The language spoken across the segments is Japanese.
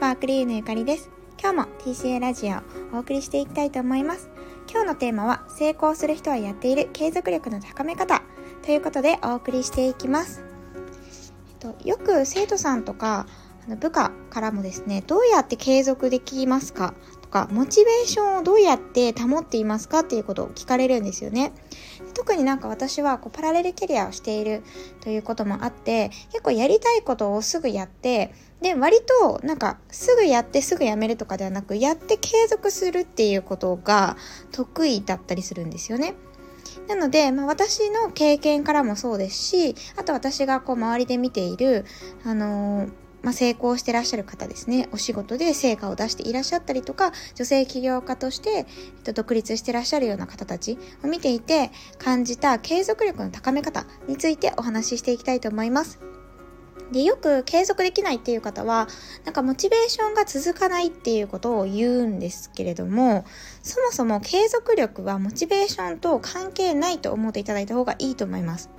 パークリーのゆかりです。今日も TCA ラジオをお送りしていきたいと思います。今日のテーマは成功する人はやっている継続力の高め方ということでお送りしていきます。えっと、よく生徒さんとかあの部下からもですね、どうやって継続できますか？とかモチベーションをどうやって保っていますか？っていうことを聞かれるんですよね。特になんか私はこうパラレルキャリアをしているということもあって結構やりたいことをすぐやってで割となんかすぐやってすぐやめるとかではなくやって継続するっていうことが得意だったりするんですよね。なので、まあ、私の経験からもそうですしあと私がこう周りで見ている、あのーまあ、成功してらっしゃる方ですね、お仕事で成果を出していらっしゃったりとか、女性起業家として、えっと、独立してらっしゃるような方たちを見ていて感じた継続力の高め方についてお話ししていきたいと思います。で、よく継続できないっていう方は、なんかモチベーションが続かないっていうことを言うんですけれども、そもそも継続力はモチベーションと関係ないと思っていただいた方がいいと思います。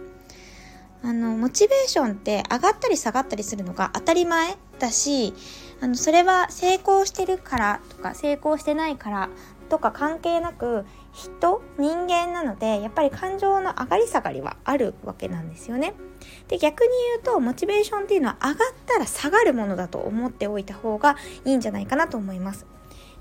あの、モチベーションって上がったり下がったりするのが当たり前だし、あの、それは成功してるからとか、成功してないからとか関係なく、人、人間なので、やっぱり感情の上がり下がりはあるわけなんですよね。で、逆に言うと、モチベーションっていうのは上がったら下がるものだと思っておいた方がいいんじゃないかなと思います。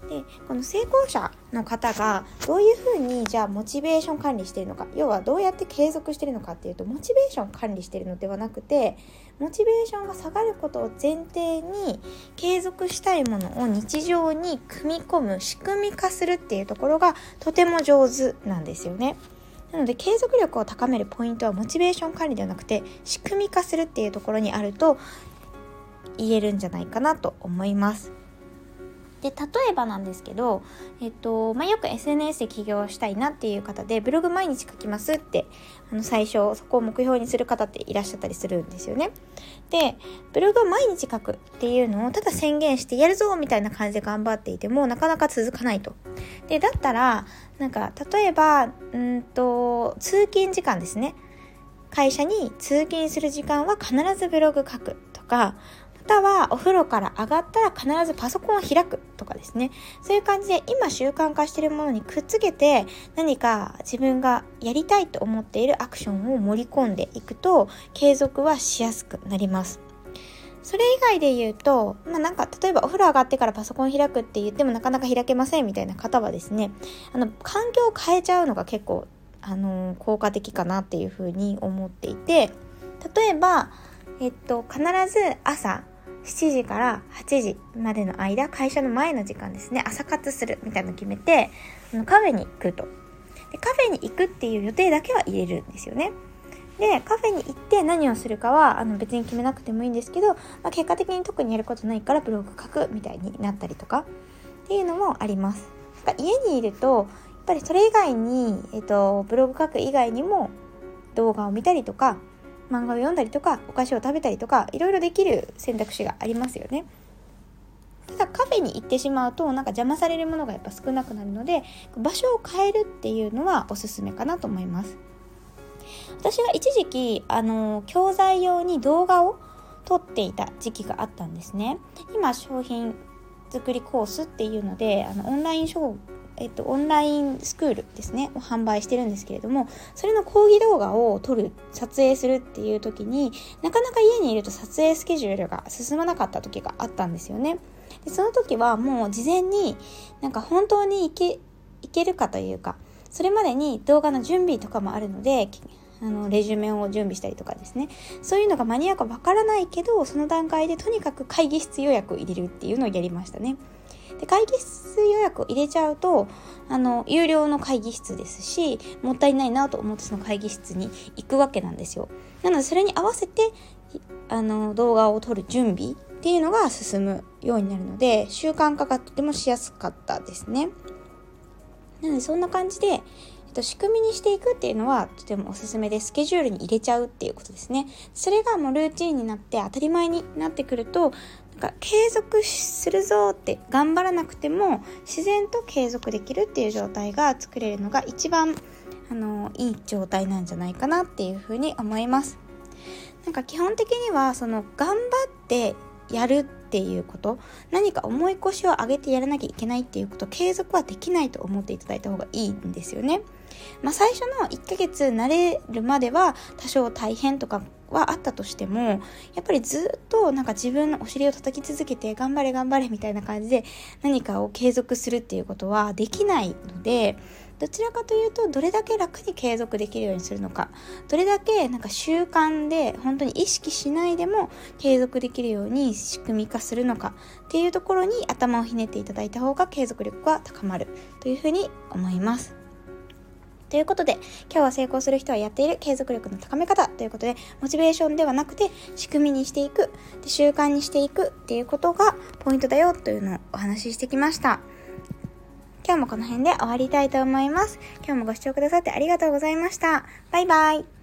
でこの成功者の方がどういうふうにじゃあモチベーション管理してるのか要はどうやって継続してるのかっていうとモチベーション管理してるのではなくてモチベーションが下がることを前提に継続したいものを日常に組み込む仕組み化するっていうところがとても上手なんですよね。なので継続力を高めるポイントはモチベーション管理ではなくて仕組み化するっていうところにあると言えるんじゃないかなと思います。で例えばなんですけど、えっとまあ、よく SNS で起業したいなっていう方でブログ毎日書きますってあの最初そこを目標にする方っていらっしゃったりするんですよね。でブログを毎日書くっていうのをただ宣言してやるぞみたいな感じで頑張っていてもなかなか続かないと。でだったらなんか例えばうんと通勤時間ですね。会社に通勤する時間は必ずブログ書くとかたはお風呂から上がったら必ずパソコンを開くとかですね。そういう感じで今習慣化しているものにくっつけて何か自分がやりたいと思っているアクションを盛り込んでいくと継続はしやすくなります。それ以外で言うと、まあなんか例えばお風呂上がってからパソコン開くって言ってもなかなか開けませんみたいな方はですね、あの環境を変えちゃうのが結構あの効果的かなっていうふうに思っていて、例えば、えっと、必ず朝7時から8時までの間、会社の前の時間ですね、朝活するみたいなの決めて、カフェに行くと。で、カフェに行くっていう予定だけは入れるんですよね。で、カフェに行って何をするかは、あの別に決めなくてもいいんですけど、まあ、結果的に特にやることないからブログ書くみたいになったりとか、っていうのもあります。家にいると、やっぱりそれ以外に、えっと、ブログ書く以外にも動画を見たりとか、漫画を読んだりとかお菓子を食べたりとかいろいろできる選択肢がありますよね。ただカフェに行ってしまうとなんか邪魔されるものがやっぱ少なくなるので場所を変えるっていうのはおすすめかなと思います。私が一時期あの教材用に動画を撮っていた時期があったんですね。今商品作りコースっていうのであのオンライン商えっと、オンラインスクールですね、を販売してるんですけれども、それの講義動画を撮る、撮影するっていう時に、なかなか家にいると撮影スケジュールが進まなかった時があったんですよね。でその時はもう事前になんか本当にいけ、いけるかというか、それまでに動画の準備とかもあるので、あのレジュメを準備したりとかですねそういうのが間に合うかわからないけどその段階でとにかく会議室予約を入れるっていうのをやりましたね。で会議室予約を入れちゃうとあの有料の会議室ですしもったいないなと思ってその会議室に行くわけなんですよ。なのでそれに合わせてあの動画を撮る準備っていうのが進むようになるので習慣化がとてもしやすかったですね。なのでそんな感じで、えっと、仕組みにしていくっていうのはとてもおすすめでスケジュールに入れちゃうっていうことですね。それがもうルーチンになって当たり前になってくるとか継続するぞって頑張らなくても自然と継続できるっていう状態が作れるのが一番あのいい状態なんじゃないかなっていうふうに思います。なんか基本的にはその頑張ってやるっていうこと何か重い腰を上げてやらなきゃいけないっていうこと継続はできないと思っていただいた方がいいんですよね。まあ、最初の1ヶ月慣れるまでは多少大変とかはあったとしてもやっぱりずっとなんか自分のお尻を叩き続けて頑張れ頑張れみたいな感じで何かを継続するっていうことはできないのでどちらかというとどれだけ楽に継続できるようにするのか。どれだけなんか習慣で本当に意識しないでも継続できるように仕組み化するのか。っていうところに頭をひねっていただいた方が継続力が高まる。というふうに思います。ということで、今日は成功する人はやっている継続力の高め方。ということで、モチベーションではなくて仕組みにしていく、で習慣にしていくっていうことがポイントだよというのをお話ししてきました。今日もこの辺で終わりたいと思います。今日もご視聴くださってありがとうございました。バイバイ。